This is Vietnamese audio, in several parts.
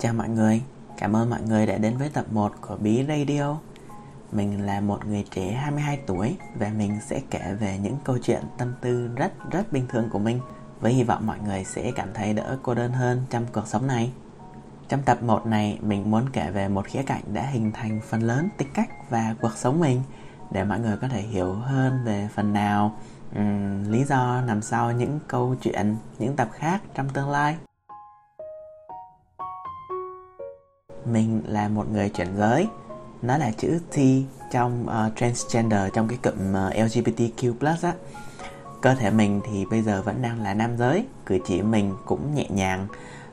Chào mọi người, cảm ơn mọi người đã đến với tập 1 của Bí Radio. Mình là một người trẻ 22 tuổi và mình sẽ kể về những câu chuyện tâm tư rất rất bình thường của mình với hy vọng mọi người sẽ cảm thấy đỡ cô đơn hơn trong cuộc sống này. Trong tập 1 này, mình muốn kể về một khía cạnh đã hình thành phần lớn tính cách và cuộc sống mình để mọi người có thể hiểu hơn về phần nào um, lý do nằm sau những câu chuyện, những tập khác trong tương lai. Mình là một người chuyển giới. Nó là chữ T trong uh, transgender trong cái cụm ờ, uh, LGBTQ+ á. Cơ thể mình thì bây giờ vẫn đang là nam giới cử chỉ mình cũng nhẹ nhàng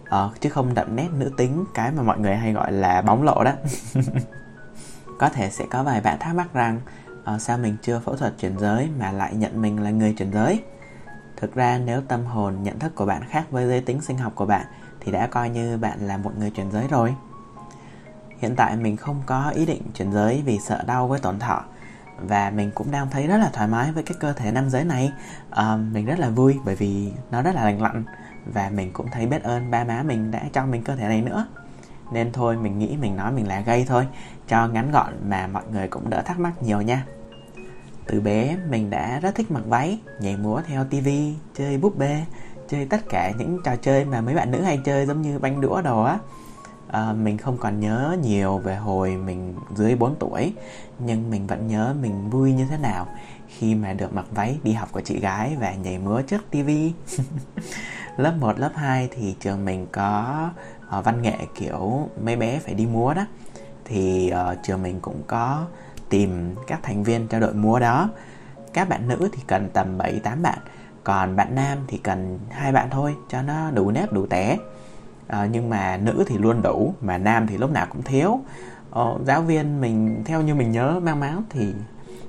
uh, chứ không đậm nét nữ tính cái mà mọi người hay gọi là bóng lộ đó. Có thể sẽ có vài bạn thắc mắc rằng uh, sao mình chưa phẫu thuật chuyển giới mà lại nhận mình là người chuyển giới? Thực ra nếu tâm hồn nhận thức của bạn khác với giới tính sinh học của bạn thì đã coi như bạn là một người chuyển giới rồi. Hiện tại mình không có ý định chuyển giới vì sợ đau với tổn thọ. Và mình cũng đang thấy rất là thoải mái với cái cơ thể nam giới này. À, mình rất là vui bởi vì nó rất là lành lặn và mình cũng thấy biết ơn ba má mình đã cho mình cơ thể này nữa. Nên thôi mình nghĩ mình nói mình là gay thôi cho ngắn gọn mà mọi người cũng đỡ thắc mắc nhiều nha. Từ bé mình đã rất thích mặc váy nhảy múa theo tivi chơi búp bê chơi tất cả những trò chơi mà mấy bạn nữ hay chơi giống như banh đũa đồ á à, mình không còn nhớ nhiều về hồi mình dưới 4 tuổi nhưng mình vẫn nhớ mình vui như thế nào khi mà được mặc váy đi học của chị gái và nhảy múa trước tivi lớp 1, lớp 2 thì trường mình có uh, văn nghệ kiểu mấy bé phải đi múa đó. Thì uh, trường mình cũng có tìm các thành viên cho đội múa đó. Các bạn nữ thì cần tầm 7 8 bạn còn bạn nam thì cần hai bạn thôi cho nó đủ nếp đủ té à, nhưng mà nữ thì luôn đủ mà nam thì lúc nào cũng thiếu. Ờ, giáo viên mình theo như mình nhớ mang máu thì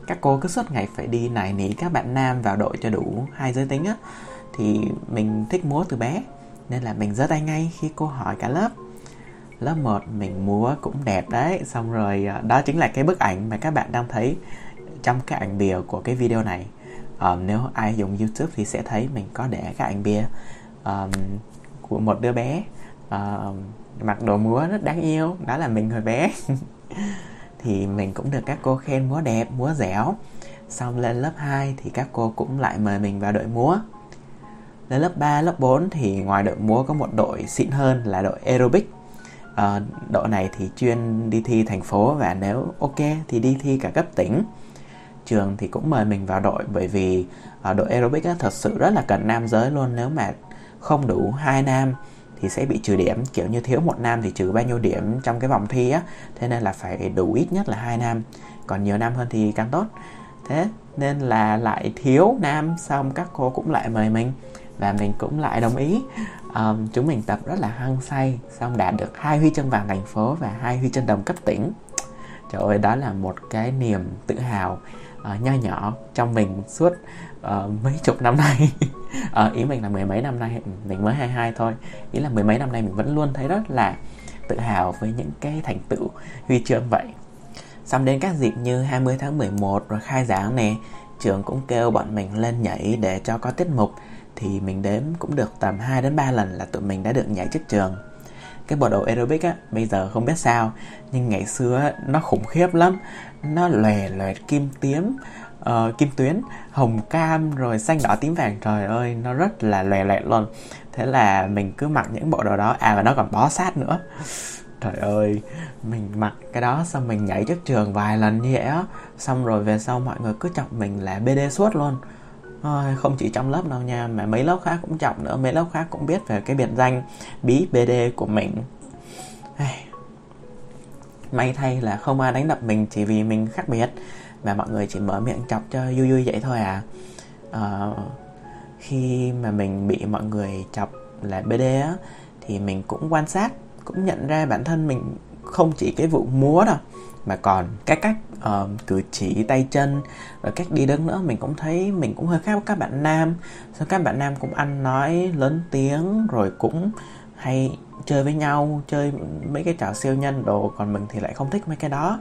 các cô cứ suốt ngày phải đi nài nỉ các bạn nam vào đội cho đủ hai giới tính á. Thì mình thích múa từ bé nên là mình giơ tay ngay khi cô hỏi cả lớp. Lớp 1 mình múa cũng đẹp đấy. Xong rồi ờ, đó chính là cái bức ảnh mà các bạn đang thấy trong cái ảnh bìa của cái video này. Um, nếu ai dùng youtube thì sẽ thấy mình có để cái ảnh bìa um, của một đứa bé uh, mặc đồ múa rất đáng yêu đó là mình hồi bé. Thì mình cũng được các cô khen múa đẹp múa dẻo. Xong lên lớp 2 thì các cô cũng lại mời mình vào đội múa. Lên lớp 3, lớp 4 thì ngoài đội múa có một đội xịn hơn là đội aerobic. À, đội này thì chuyên đi thi thành phố và nếu ok thì đi thi cả cấp tỉnh. Trường thì cũng mời mình vào đội bởi vì à, đội aerobic á, thật sự rất là cần nam giới luôn. Nếu mà không đủ hai nam thì sẽ bị trừ điểm. Kiểu như thiếu một nam thì trừ bao nhiêu điểm trong cái vòng thi á. Thế nên là phải đủ ít nhất là hai nam. Còn nhiều nam hơn thì càng tốt. Thế nên là lại thiếu nam xong các cô cũng lại mời mình. Và mình cũng lại đồng ý. Um, chúng mình tập rất là hăng say xong đạt được hai huy chương vàng thành phố và hai huy chương đồng cấp tỉnh. Trời ơi đó là một cái niềm tự hào uh, nho nhỏ trong mình suốt uh, mấy chục năm nay. Uh, ý mình là mười mấy năm nay ừ, mình mới 22 thôi. Ý là mười mấy năm nay mình vẫn luôn thấy rất là tự hào với những cái thành tựu huy chương vậy. Xong đến các dịp như 20 tháng 11 rồi khai giảng nè trường cũng kêu bọn mình lên nhảy để cho có tiết mục. Thì mình đếm cũng được tầm 2 đến 3 lần là tụi mình đã được nhảy trước trường. Cái bộ đồ aerobic á bây giờ không biết sao nhưng ngày xưa nó khủng khiếp lắm nó lòe lòe kim tím uh, kim tuyến hồng cam rồi xanh đỏ tím vàng. Trời ơi nó rất là lòe loẹt luôn. Thế là mình cứ mặc những bộ đồ đó. À và nó còn bó sát nữa. Trời ơi mình mặc cái đó xong mình nhảy trước trường vài lần như vậy á. Xong rồi về sau mọi người cứ chọc mình là bd suốt luôn. Ôi, không chỉ trong lớp đâu nha mà mấy lớp khác cũng chọc nữa. Mấy lớp khác cũng biết về cái biệt danh bí bd của mình may thay là không ai đánh đập mình chỉ vì mình khác biệt. Mà mọi người chỉ mở miệng chọc cho vui vui vậy thôi à. Uh, khi mà mình bị mọi người chọc là BD á thì mình cũng quan sát cũng nhận ra bản thân mình không chỉ cái vụ múa đâu mà còn cái cách uh, cử chỉ tay chân và cách đi đứng nữa. Mình cũng thấy mình cũng hơi khác với các bạn nam. Sao các bạn nam cũng ăn nói lớn tiếng rồi cũng hay chơi với nhau chơi mấy cái trò siêu nhân đồ còn mình thì lại không thích mấy cái đó.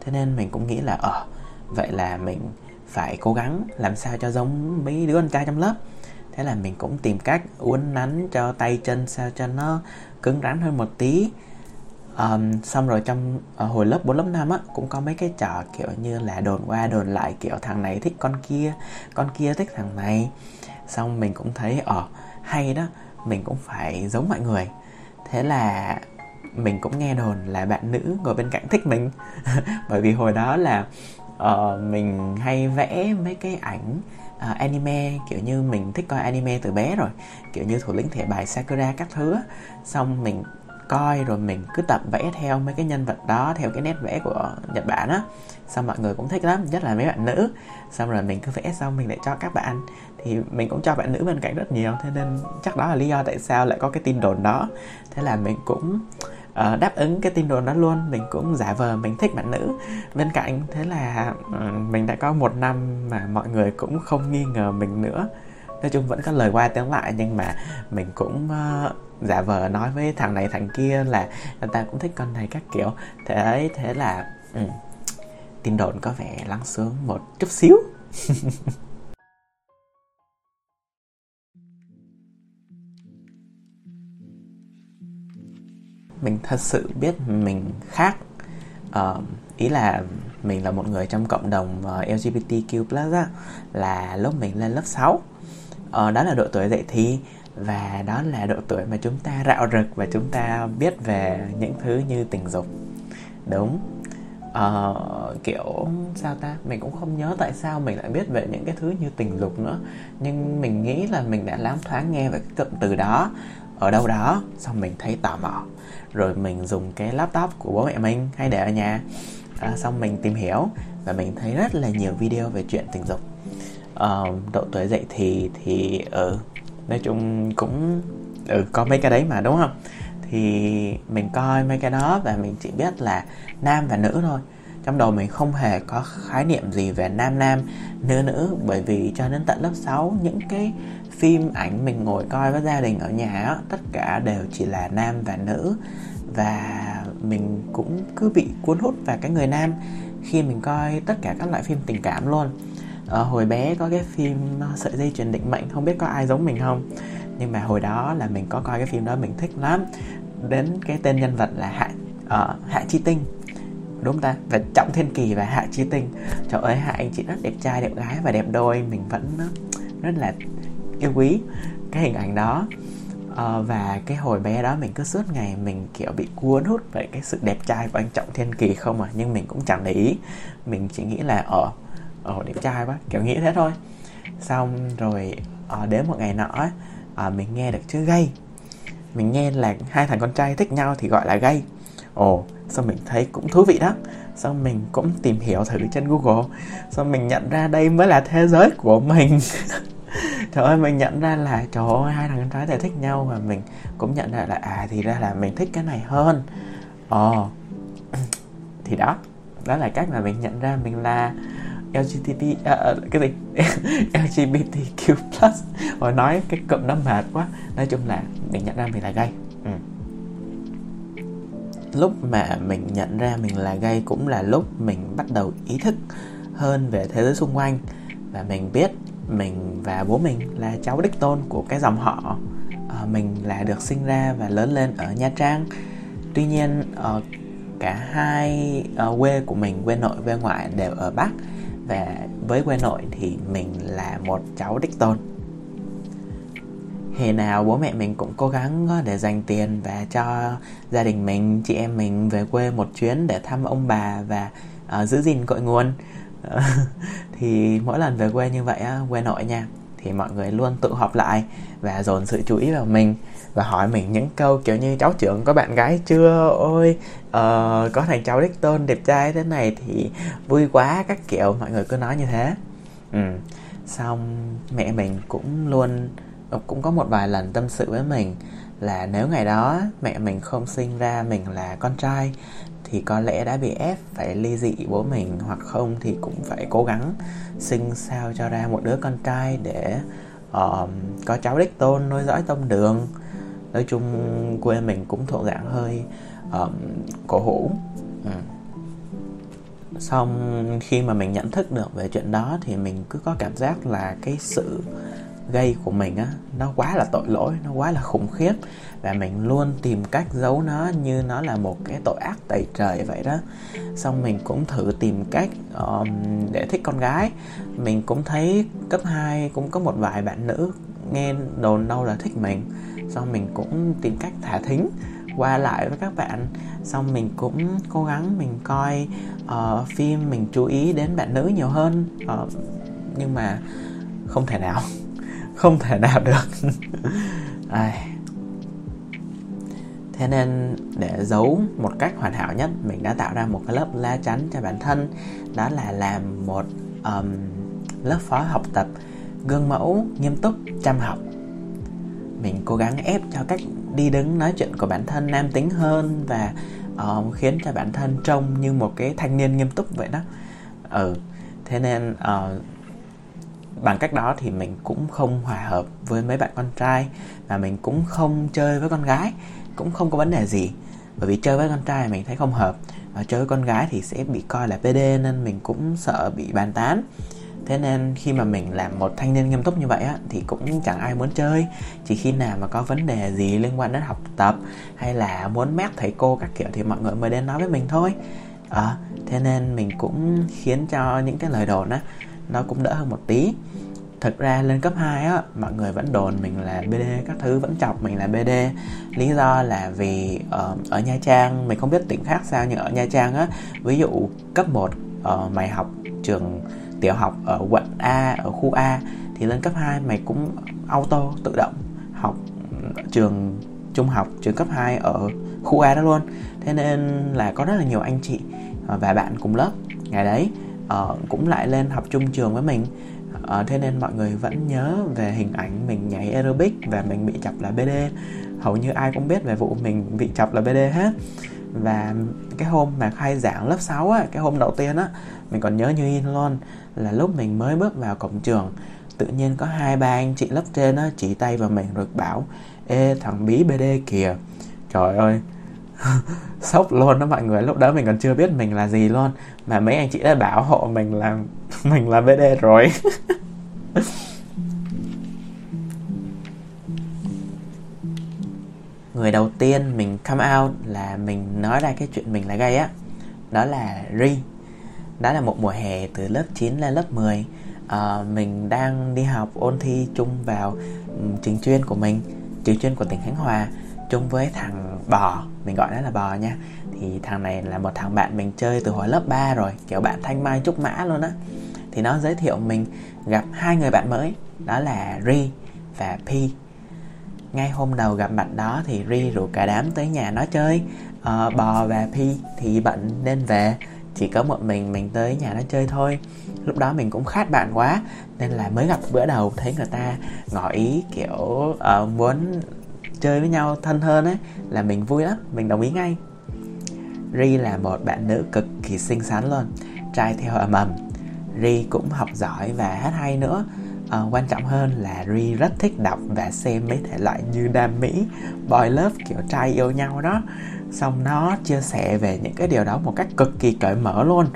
Thế nên mình cũng nghĩ là ở vậy là mình phải cố gắng làm sao cho giống mấy đứa con trai trong lớp. Thế là mình cũng tìm cách uốn nắn cho tay chân sao cho nó cứng rắn hơn một tí. Um, xong rồi trong uh, hồi lớp 4 lớp 5 á cũng có mấy cái trò kiểu như là đồn qua đồn lại kiểu thằng này thích con kia con kia thích thằng này. Xong mình cũng thấy ờ uh, hay đó mình cũng phải giống mọi người thế là mình cũng nghe đồn là bạn nữ ngồi bên cạnh thích mình. Bởi vì hồi đó là uh, mình hay vẽ mấy cái ảnh uh, anime kiểu như mình thích coi anime từ bé rồi kiểu như thủ lĩnh thể bài sakura các thứ xong mình coi rồi mình cứ tập vẽ theo mấy cái nhân vật đó theo cái nét vẽ của nhật bản á. Xong mọi người cũng thích lắm nhất là mấy bạn nữ. Xong rồi mình cứ vẽ xong mình lại cho các bạn. Thì mình cũng cho bạn nữ bên cạnh rất nhiều thế nên chắc đó là lý do tại sao lại có cái tin đồn đó. Thế là mình cũng uh, đáp ứng cái tin đồn đó luôn. Mình cũng giả vờ mình thích bạn nữ bên cạnh. Thế là uh, mình đã có một năm mà mọi người cũng không nghi ngờ mình nữa. Nói chung vẫn có lời qua tiếng lại nhưng mà mình cũng uh, giả vờ nói với thằng này thằng kia là người ta cũng thích con này các kiểu. Thế thế là ừ, tin đồn có vẻ lắng xuống một chút xíu. Mình thật sự biết mình khác. Uh, ý là mình là một người trong cộng đồng ờ, uh, LGBTQ á, là lúc mình lên lớp 6 uh, ờ, đó là độ tuổi dậy thì và đó là độ tuổi mà chúng ta rạo rực và chúng ta biết về những thứ như tình dục. Đúng. Uh, kiểu sao ta? Mình cũng không nhớ tại sao mình lại biết về những cái thứ như tình dục nữa. Nhưng mình nghĩ là mình đã lắm thoáng nghe về cái cụm từ đó ở đâu đó xong mình thấy tò mò. Rồi mình dùng cái laptop của bố mẹ mình hay để ở nhà. À, xong mình tìm hiểu và mình thấy rất là nhiều video về chuyện tình dục. Uh, độ tuổi dậy thì thì ở ừ, nói chung cũng ừ, có mấy cái đấy mà đúng không? Thì mình coi mấy cái đó và mình chỉ biết là nam và nữ thôi. Trong đầu mình không hề có khái niệm gì về nam nam nữ nữ. Bởi vì cho đến tận lớp 6 những cái phim ảnh mình ngồi coi với gia đình ở nhà đó, tất cả đều chỉ là nam và nữ. Và mình cũng cứ bị cuốn hút vào cái người nam khi mình coi tất cả các loại phim tình cảm luôn ở hồi bé có cái phim ờ, sợi dây truyền định mệnh không biết có ai giống mình không? Nhưng mà hồi đó là mình có coi cái phim đó mình thích lắm. Đến cái tên nhân vật là hạ uh, hạ chi tinh. Đúng ta? Và trọng thiên kỳ và hạ chi tinh. Trời ơi hạ anh chị rất đẹp trai đẹp gái và đẹp đôi. Mình vẫn rất là yêu quý cái hình ảnh đó. Uh, và cái hồi bé đó mình cứ suốt ngày mình kiểu bị cuốn hút bởi cái sự đẹp trai của anh trọng thiên kỳ không à? Nhưng mình cũng chẳng để ý. Mình chỉ nghĩ là ở uh, ở đẹp trai quá. Kiểu nghĩ thế thôi. Xong rồi à, đến một ngày nọ à, mình nghe được chữ gay. Mình nghe là hai thằng con trai thích nhau thì gọi là gay. Ồ xong mình thấy cũng thú vị đó. Xong mình cũng tìm hiểu thử trên google. Xong mình nhận ra đây mới là thế giới của mình. Trời ơi mình nhận ra là trời ơi hai thằng con trai thì thích nhau và mình cũng nhận ra là à thì ra là mình thích cái này hơn. Ồ thì đó. Đó là cách mà mình nhận ra mình là LGBT à, à, cái gì? LGBTQ plus. Rồi nói cái cụm đó mệt quá. Nói chung là mình nhận ra mình là gay. Ừ. lúc mà mình nhận ra mình là gay cũng là lúc mình bắt đầu ý thức hơn về thế giới xung quanh. Và mình biết mình và bố mình là cháu đích tôn của cái dòng họ. À, mình là được sinh ra và lớn lên ở nha trang. Tuy nhiên uh, cả hai uh, quê của mình quê nội quê ngoại đều ở bắc và với quê nội thì mình là một cháu đích tôn. Hè nào bố mẹ mình cũng cố gắng ờ, để dành tiền và cho gia đình mình, chị em mình về quê một chuyến để thăm ông bà và uh, giữ gìn cội nguồn. Ờ, thì mỗi lần về quê như vậy quê nội nha thì mọi người luôn tụ họp lại và dồn sự chú ý vào mình và hỏi mình những câu kiểu như cháu trưởng có bạn gái chưa? Ôi uh, có thằng cháu đích tôn đẹp trai thế này thì vui quá. Các kiểu mọi người cứ nói như thế. Ừ. xong mẹ mình cũng luôn ờ, cũng có một vài lần tâm sự với mình là nếu ngày đó mẹ mình không sinh ra mình là con trai thì có lẽ đã bị ép phải ly dị bố mình hoặc không thì cũng phải cố gắng sinh sao cho ra một đứa con trai để uh, có cháu đích tôn nối dõi tông đường nói chung quê mình cũng thuộc dạng hơi um, cổ hủ. Ừ. xong khi mà mình nhận thức được về chuyện đó thì mình cứ có cảm giác là cái sự gây của mình á nó quá là tội lỗi nó quá là khủng khiếp. Và mình luôn tìm cách giấu nó như nó là một cái tội ác tày trời vậy đó. Xong mình cũng thử tìm cách um, để thích con gái. Mình cũng thấy cấp 2 cũng có một vài bạn nữ nghe đồn đâu là thích mình. Xong mình cũng tìm cách thả thính qua lại với các bạn. Xong mình cũng cố gắng mình coi uh, phim mình chú ý đến bạn nữ nhiều hơn. Uh, nhưng mà không thể nào không thể nào được. Ai. thế nên để giấu một cách hoàn hảo nhất mình đã tạo ra một cái lớp lá chắn cho bản thân. Đó là làm một um, lớp phó học tập gương mẫu nghiêm túc chăm học. Mình cố gắng ép cho cách đi đứng nói chuyện của bản thân nam tính hơn và uh, khiến cho bản thân trông như một cái thanh niên nghiêm túc vậy đó. Ừ thế nên uh, bằng cách đó thì mình cũng không hòa hợp với mấy bạn con trai và mình cũng không chơi với con gái cũng không có vấn đề gì. Bởi vì chơi với con trai mình thấy không hợp và chơi với con gái thì sẽ bị coi là pd nên mình cũng sợ bị bàn tán thế nên khi mà mình làm một thanh niên nghiêm túc như vậy á thì cũng chẳng ai muốn chơi. Chỉ khi nào mà có vấn đề gì liên quan đến học tập hay là muốn mét thầy cô các kiểu thì mọi người mới đến nói với mình thôi. À, thế nên mình cũng khiến cho những cái lời đồn á nó cũng đỡ hơn một tí. Thực ra lên cấp 2 á mọi người vẫn đồn mình là BD các thứ vẫn chọc mình là BD lý do là vì ở, ở Nha Trang mình không biết tỉnh khác sao nhưng ở Nha Trang á ví dụ cấp 1 uh, ờ, mày học trường tiểu học ở quận A ở khu A thì lên cấp 2 mày cũng auto tự động học ừ, trường trung học trường cấp 2 ở khu A đó luôn. Thế nên là có rất là nhiều anh chị ờ, và bạn cùng lớp ngày đấy uh, cũng lại lên học chung trường với mình. Uh, thế nên mọi người vẫn nhớ về hình ảnh mình nhảy aerobic và mình bị chọc là BD hầu như ai cũng biết về vụ mình bị chọc là BD hết và cái hôm mà khai giảng lớp 6 á, cái hôm đầu tiên á mình còn nhớ như in luôn là lúc mình mới bước vào cổng trường tự nhiên có hai ba anh chị lớp trên á chỉ tay vào mình rồi bảo ê thằng bí BD kìa. Trời ơi sốc luôn đó mọi người lúc đó mình còn chưa biết mình là gì luôn mà mấy anh chị đã bảo hộ mình là mình là BD rồi. người đầu tiên mình come out là mình nói ra cái chuyện mình là gay á đó là Ri. Đó là một mùa hè từ lớp 9 lên lớp 10 à, ờ, mình đang đi học ôn thi chung vào um, trường chuyên của mình trường chuyên của tỉnh Khánh Hòa chung với thằng bò. Mình gọi nó là bò nha. Thì thằng này là một thằng bạn mình chơi từ hồi lớp 3 rồi kiểu bạn thanh mai trúc mã luôn á. Thì nó giới thiệu mình gặp hai người bạn mới đó là Ri và Pi ngay hôm đầu gặp mặt đó thì Ri rủ cả đám tới nhà nó chơi. Uh, bò và Pi thì bận nên về. Chỉ có một mình mình tới nhà nó chơi thôi. Lúc đó mình cũng khát bạn quá nên là mới gặp bữa đầu thấy người ta ngỏ ý kiểu uh, muốn chơi với nhau thân hơn ấy là mình vui lắm mình đồng ý ngay. Ri là một bạn nữ cực kỳ xinh xắn luôn trai theo ầm ầm. Ri cũng học giỏi và hát hay nữa uh, quan trọng hơn là Ri rất thích đọc và xem mấy thể loại như đam mỹ boy love kiểu trai yêu nhau đó. Xong nó chia sẻ về những cái điều đó một cách cực kỳ cởi mở luôn.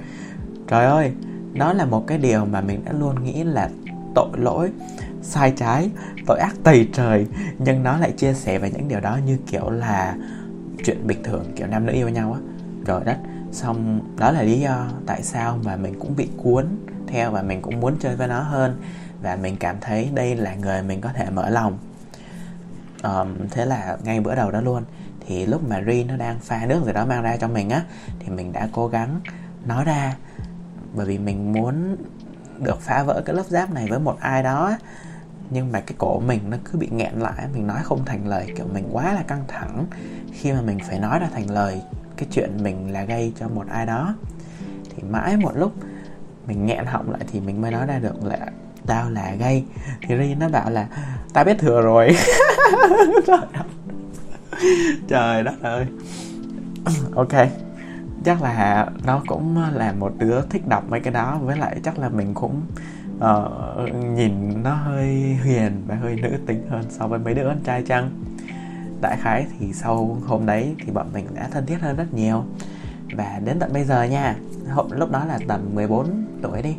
Trời ơi đó là một cái điều mà mình đã luôn nghĩ là tội lỗi sai trái tội ác tày trời. Nhưng nó lại chia sẻ về những điều đó như kiểu là chuyện bình thường kiểu nam nữ yêu nhau á. Trời đất xong đó là lý do tại sao mà mình cũng bị cuốn theo và mình cũng muốn chơi với nó hơn và mình cảm thấy đây là người mình có thể mở lòng. Um, thế là ngay bữa đầu đó luôn. Thì lúc mà Ri nó đang pha nước gì đó mang ra cho mình á thì mình đã cố gắng nói ra. Bởi vì mình muốn được phá vỡ cái lớp giáp này với một ai đó nhưng mà cái cổ mình nó cứ bị nghẹn lại mình nói không thành lời kiểu mình quá là căng thẳng khi mà mình phải nói ra thành lời cái chuyện mình là gây cho một ai đó. Thì mãi một lúc mình nghẹn họng lại thì mình mới nói ra được là tao là gay. Thì Ri nó bảo là tao biết thừa rồi. Trời đất. Trời đất ơi. Ok. Chắc là nó cũng là một đứa thích đọc mấy cái đó với lại chắc là mình cũng uh, nhìn nó hơi hiền và hơi nữ tính hơn so với mấy đứa con trai chăng. Đại khái thì sau hôm đấy thì bọn mình đã thân thiết hơn rất nhiều. Và đến tận bây giờ nha lúc đó là tầm 14 tuổi đi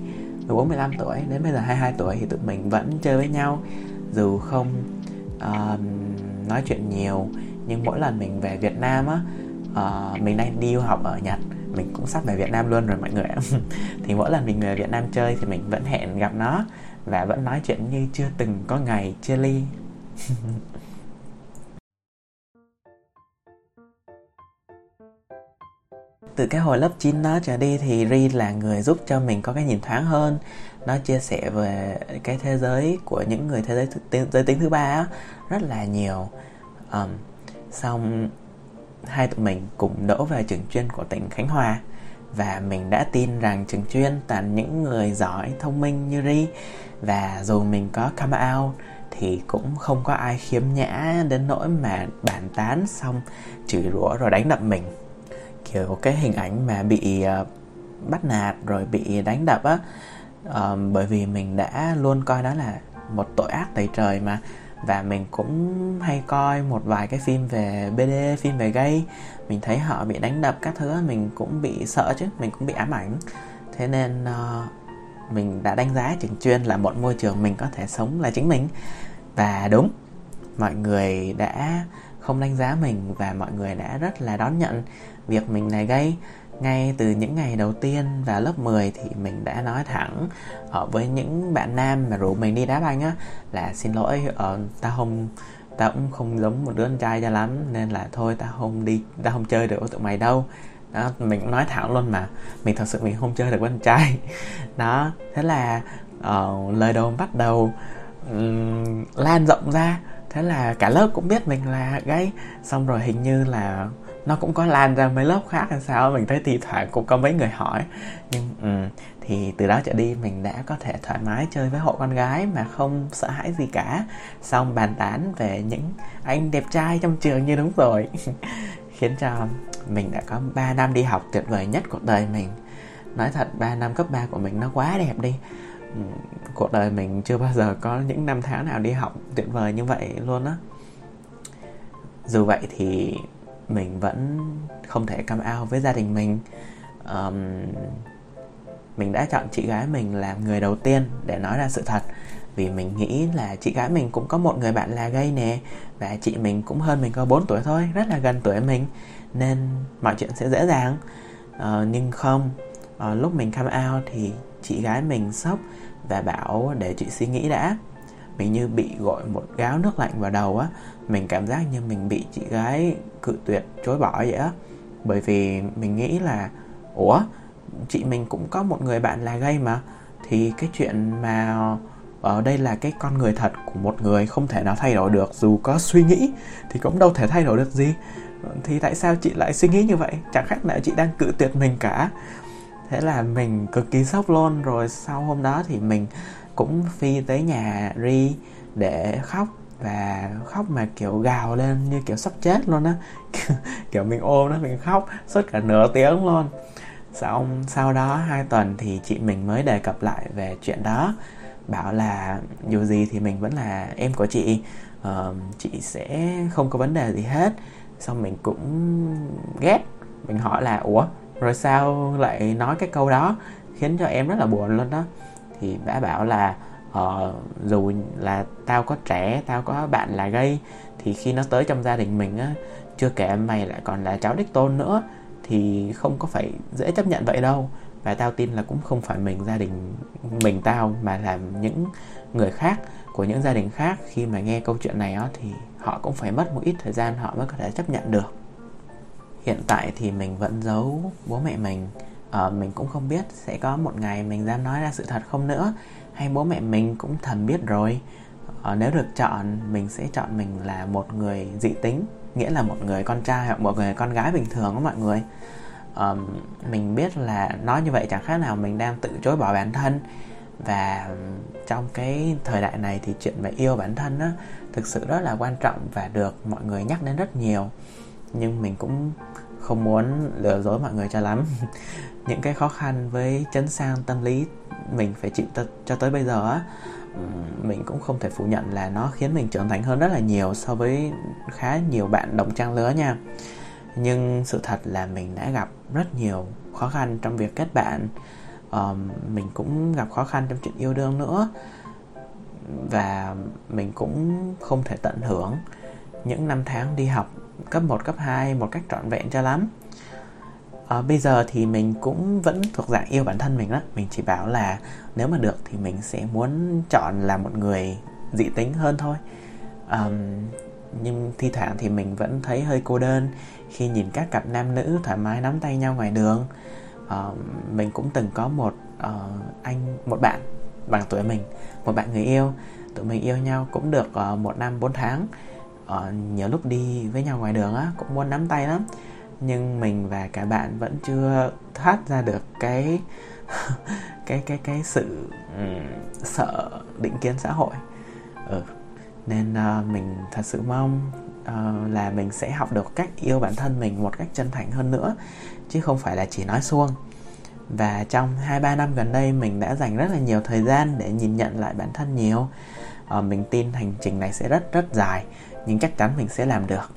từ 45 tuổi đến bây giờ 22 tuổi thì tụi mình vẫn chơi với nhau. Dù không uh, nói chuyện nhiều nhưng mỗi lần mình về Việt Nam á uh, mình đang đi du học ở Nhật mình cũng sắp về Việt Nam luôn rồi mọi người thì mỗi lần mình về Việt Nam chơi thì mình vẫn hẹn gặp nó và vẫn nói chuyện như chưa từng có ngày chia ly. từ cái hồi lớp 9 đó trở đi thì Ri là người giúp cho mình có cái nhìn thoáng hơn. Nó chia sẻ về cái thế giới của những người thế giới giới tính thứ ba á rất là nhiều. Um, xong hai tụi mình cùng đỗ về trường chuyên của tỉnh Khánh Hòa và mình đã tin rằng trường chuyên toàn những người giỏi thông minh như Ri và dù mình có come out thì cũng không có ai khiếm nhã đến nỗi mà bàn tán xong chửi rủa rồi đánh đập mình kiểu cái hình ảnh mà bị uh, bắt nạt rồi bị đánh đập á. Uh, bởi vì mình đã luôn coi đó là một tội ác tày trời mà. Và mình cũng hay coi một vài cái phim về BD phim về gay. Mình thấy họ bị đánh đập các thứ mình cũng bị sợ chứ mình cũng bị ám ảnh. Thế nên uh, mình đã đánh giá trường chuyên là một môi trường mình có thể sống là chính mình. Và đúng mọi người đã không đánh giá mình và mọi người đã rất là đón nhận việc mình này gây ngay từ những ngày đầu tiên vào lớp 10 thì mình đã nói thẳng ở với những bạn nam mà rủ mình đi đá banh á là xin lỗi ở tao không tao cũng không giống một đứa con trai cho lắm nên là thôi tao không đi tao không chơi được với tụi mày đâu. Đó mình cũng nói thẳng luôn mà mình thật sự mình không chơi được với con trai. Đó thế là uh, lời đầu bắt đầu um, lan rộng ra thế là cả lớp cũng biết mình là gay. Xong rồi hình như là nó cũng có lan ra mấy lớp khác hay sao mình thấy thi thoảng cũng có mấy người hỏi. Nhưng um, thì từ đó trở đi mình đã có thể thoải mái chơi với hộ con gái mà không sợ hãi gì cả. Xong bàn tán về những anh đẹp trai trong trường như đúng rồi. Khiến cho mình đã có 3 năm đi học tuyệt vời nhất cuộc đời mình. Nói thật 3 năm cấp 3 của mình nó quá đẹp đi. Ừ, cuộc đời mình chưa bao giờ có những năm tháng nào đi học tuyệt vời như vậy luôn á. Dù vậy thì mình vẫn không thể cam out với gia đình mình. Um, mình đã chọn chị gái mình làm người đầu tiên để nói ra sự thật vì mình nghĩ là chị gái mình cũng có một người bạn là gay nè và chị mình cũng hơn mình có 4 tuổi thôi rất là gần tuổi mình nên mọi chuyện sẽ dễ dàng. Uh, nhưng không uh, lúc mình come out thì chị gái mình sốc và bảo để chị suy nghĩ đã mình như bị gọi một gáo nước lạnh vào đầu á. Mình cảm giác như mình bị chị gái cự tuyệt, chối bỏ vậy á. Bởi vì mình nghĩ là, ủa, chị mình cũng có một người bạn là gay mà. Thì cái chuyện mà ở đây là cái con người thật của một người không thể nào thay đổi được, dù có suy nghĩ thì cũng đâu thể thay đổi được gì. Thì tại sao chị lại suy nghĩ như vậy? Chẳng khác nào chị đang cự tuyệt mình cả. Thế là mình cực kỳ sốc luôn. Rồi sau hôm đó thì mình cũng phi tới nhà ri để khóc và khóc mà kiểu gào lên như kiểu sắp chết luôn á. Kiểu mình ôm nó mình khóc suốt cả nửa tiếng luôn. Xong sau đó hai tuần thì chị mình mới đề cập lại về chuyện đó bảo là dù gì thì mình vẫn là em của chị. Uh, chị sẽ không có vấn đề gì hết. Xong mình cũng ghét mình hỏi là ủa rồi sao lại nói cái câu đó? Khiến cho em rất là buồn luôn đó thì bà bảo là ờ, dù là tao có trẻ tao có bạn là gay thì khi nó tới trong gia đình mình á chưa kể mày lại còn là cháu đích tôn nữa thì không có phải dễ chấp nhận vậy đâu. Và tao tin là cũng không phải mình gia đình mình tao mà là những người khác của những gia đình khác. Khi mà nghe câu chuyện này á thì họ cũng phải mất một ít thời gian họ mới có thể chấp nhận được. Hiện tại thì mình vẫn giấu bố mẹ mình uh, mình cũng không biết sẽ có một ngày mình dám nói ra sự thật không nữa. Hay bố mẹ mình cũng thầm biết rồi. Uh, nếu được chọn mình sẽ chọn mình là một người dị tính nghĩa là một người con trai hoặc một người con gái bình thường đó mọi người. Um, mình biết là nói như vậy chẳng khác nào mình đang tự chối bỏ bản thân. Và trong cái thời đại này thì chuyện về yêu bản thân á thực sự rất là quan trọng và được mọi người nhắc đến rất nhiều. Nhưng mình cũng không muốn lừa dối mọi người cho lắm. những cái khó khăn với chấn sang tâm lý mình phải chịu t- cho tới bây giờ á mình cũng không thể phủ nhận là nó khiến mình trưởng thành hơn rất là nhiều so với khá nhiều bạn đồng trang lứa nha. Nhưng sự thật là mình đã gặp rất nhiều khó khăn trong việc kết bạn. Um, mình cũng gặp khó khăn trong chuyện yêu đương nữa. Và mình cũng không thể tận hưởng những năm tháng đi học cấp 1, cấp 2 một cách trọn vẹn cho lắm à, bây giờ thì mình cũng vẫn thuộc dạng yêu bản thân mình đó mình chỉ bảo là nếu mà được thì mình sẽ muốn chọn là một người dị tính hơn thôi. Um, nhưng thi thoảng thì mình vẫn thấy hơi cô đơn khi nhìn các cặp nam nữ thoải mái nắm tay nhau ngoài đường. Uh, mình cũng từng có một uh, anh một bạn bằng tuổi mình một bạn người yêu. Tụi mình yêu nhau cũng được uh, một năm bốn tháng. Uh, nhiều lúc đi với nhau ngoài đường á cũng muốn nắm tay lắm nhưng mình và cả bạn vẫn chưa thoát ra được cái cái cái cái sự um, sợ định kiến xã hội. Ừ. nên uh, mình thật sự mong uh, là mình sẽ học được cách yêu bản thân mình một cách chân thành hơn nữa chứ không phải là chỉ nói suông. Và trong 2-3 năm gần đây mình đã dành rất là nhiều thời gian để nhìn nhận lại bản thân nhiều. Uh, mình tin hành trình này sẽ rất rất dài nhưng chắc chắn mình sẽ làm được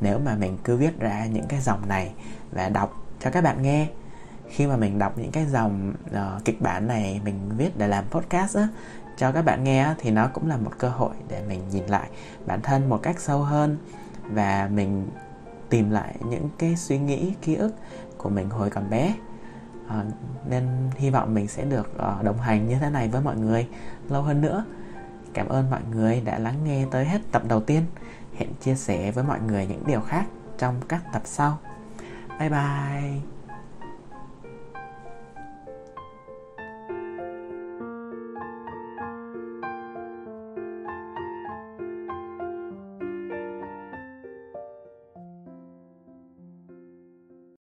nếu mà mình cứ viết ra những cái dòng này và đọc cho các bạn nghe. Khi mà mình đọc những cái dòng uh, kịch bản này mình viết để làm podcast á, cho các bạn nghe thì nó cũng là một cơ hội để mình nhìn lại bản thân một cách sâu hơn và mình tìm lại những cái suy nghĩ ký ức của mình hồi còn bé. À, nên hy vọng mình sẽ được uh, đồng hành như thế này với mọi người lâu hơn nữa. Cảm ơn mọi người đã lắng nghe tới hết tập đầu tiên hẹn chia sẻ với mọi người những điều khác trong các tập sau. Bye bye.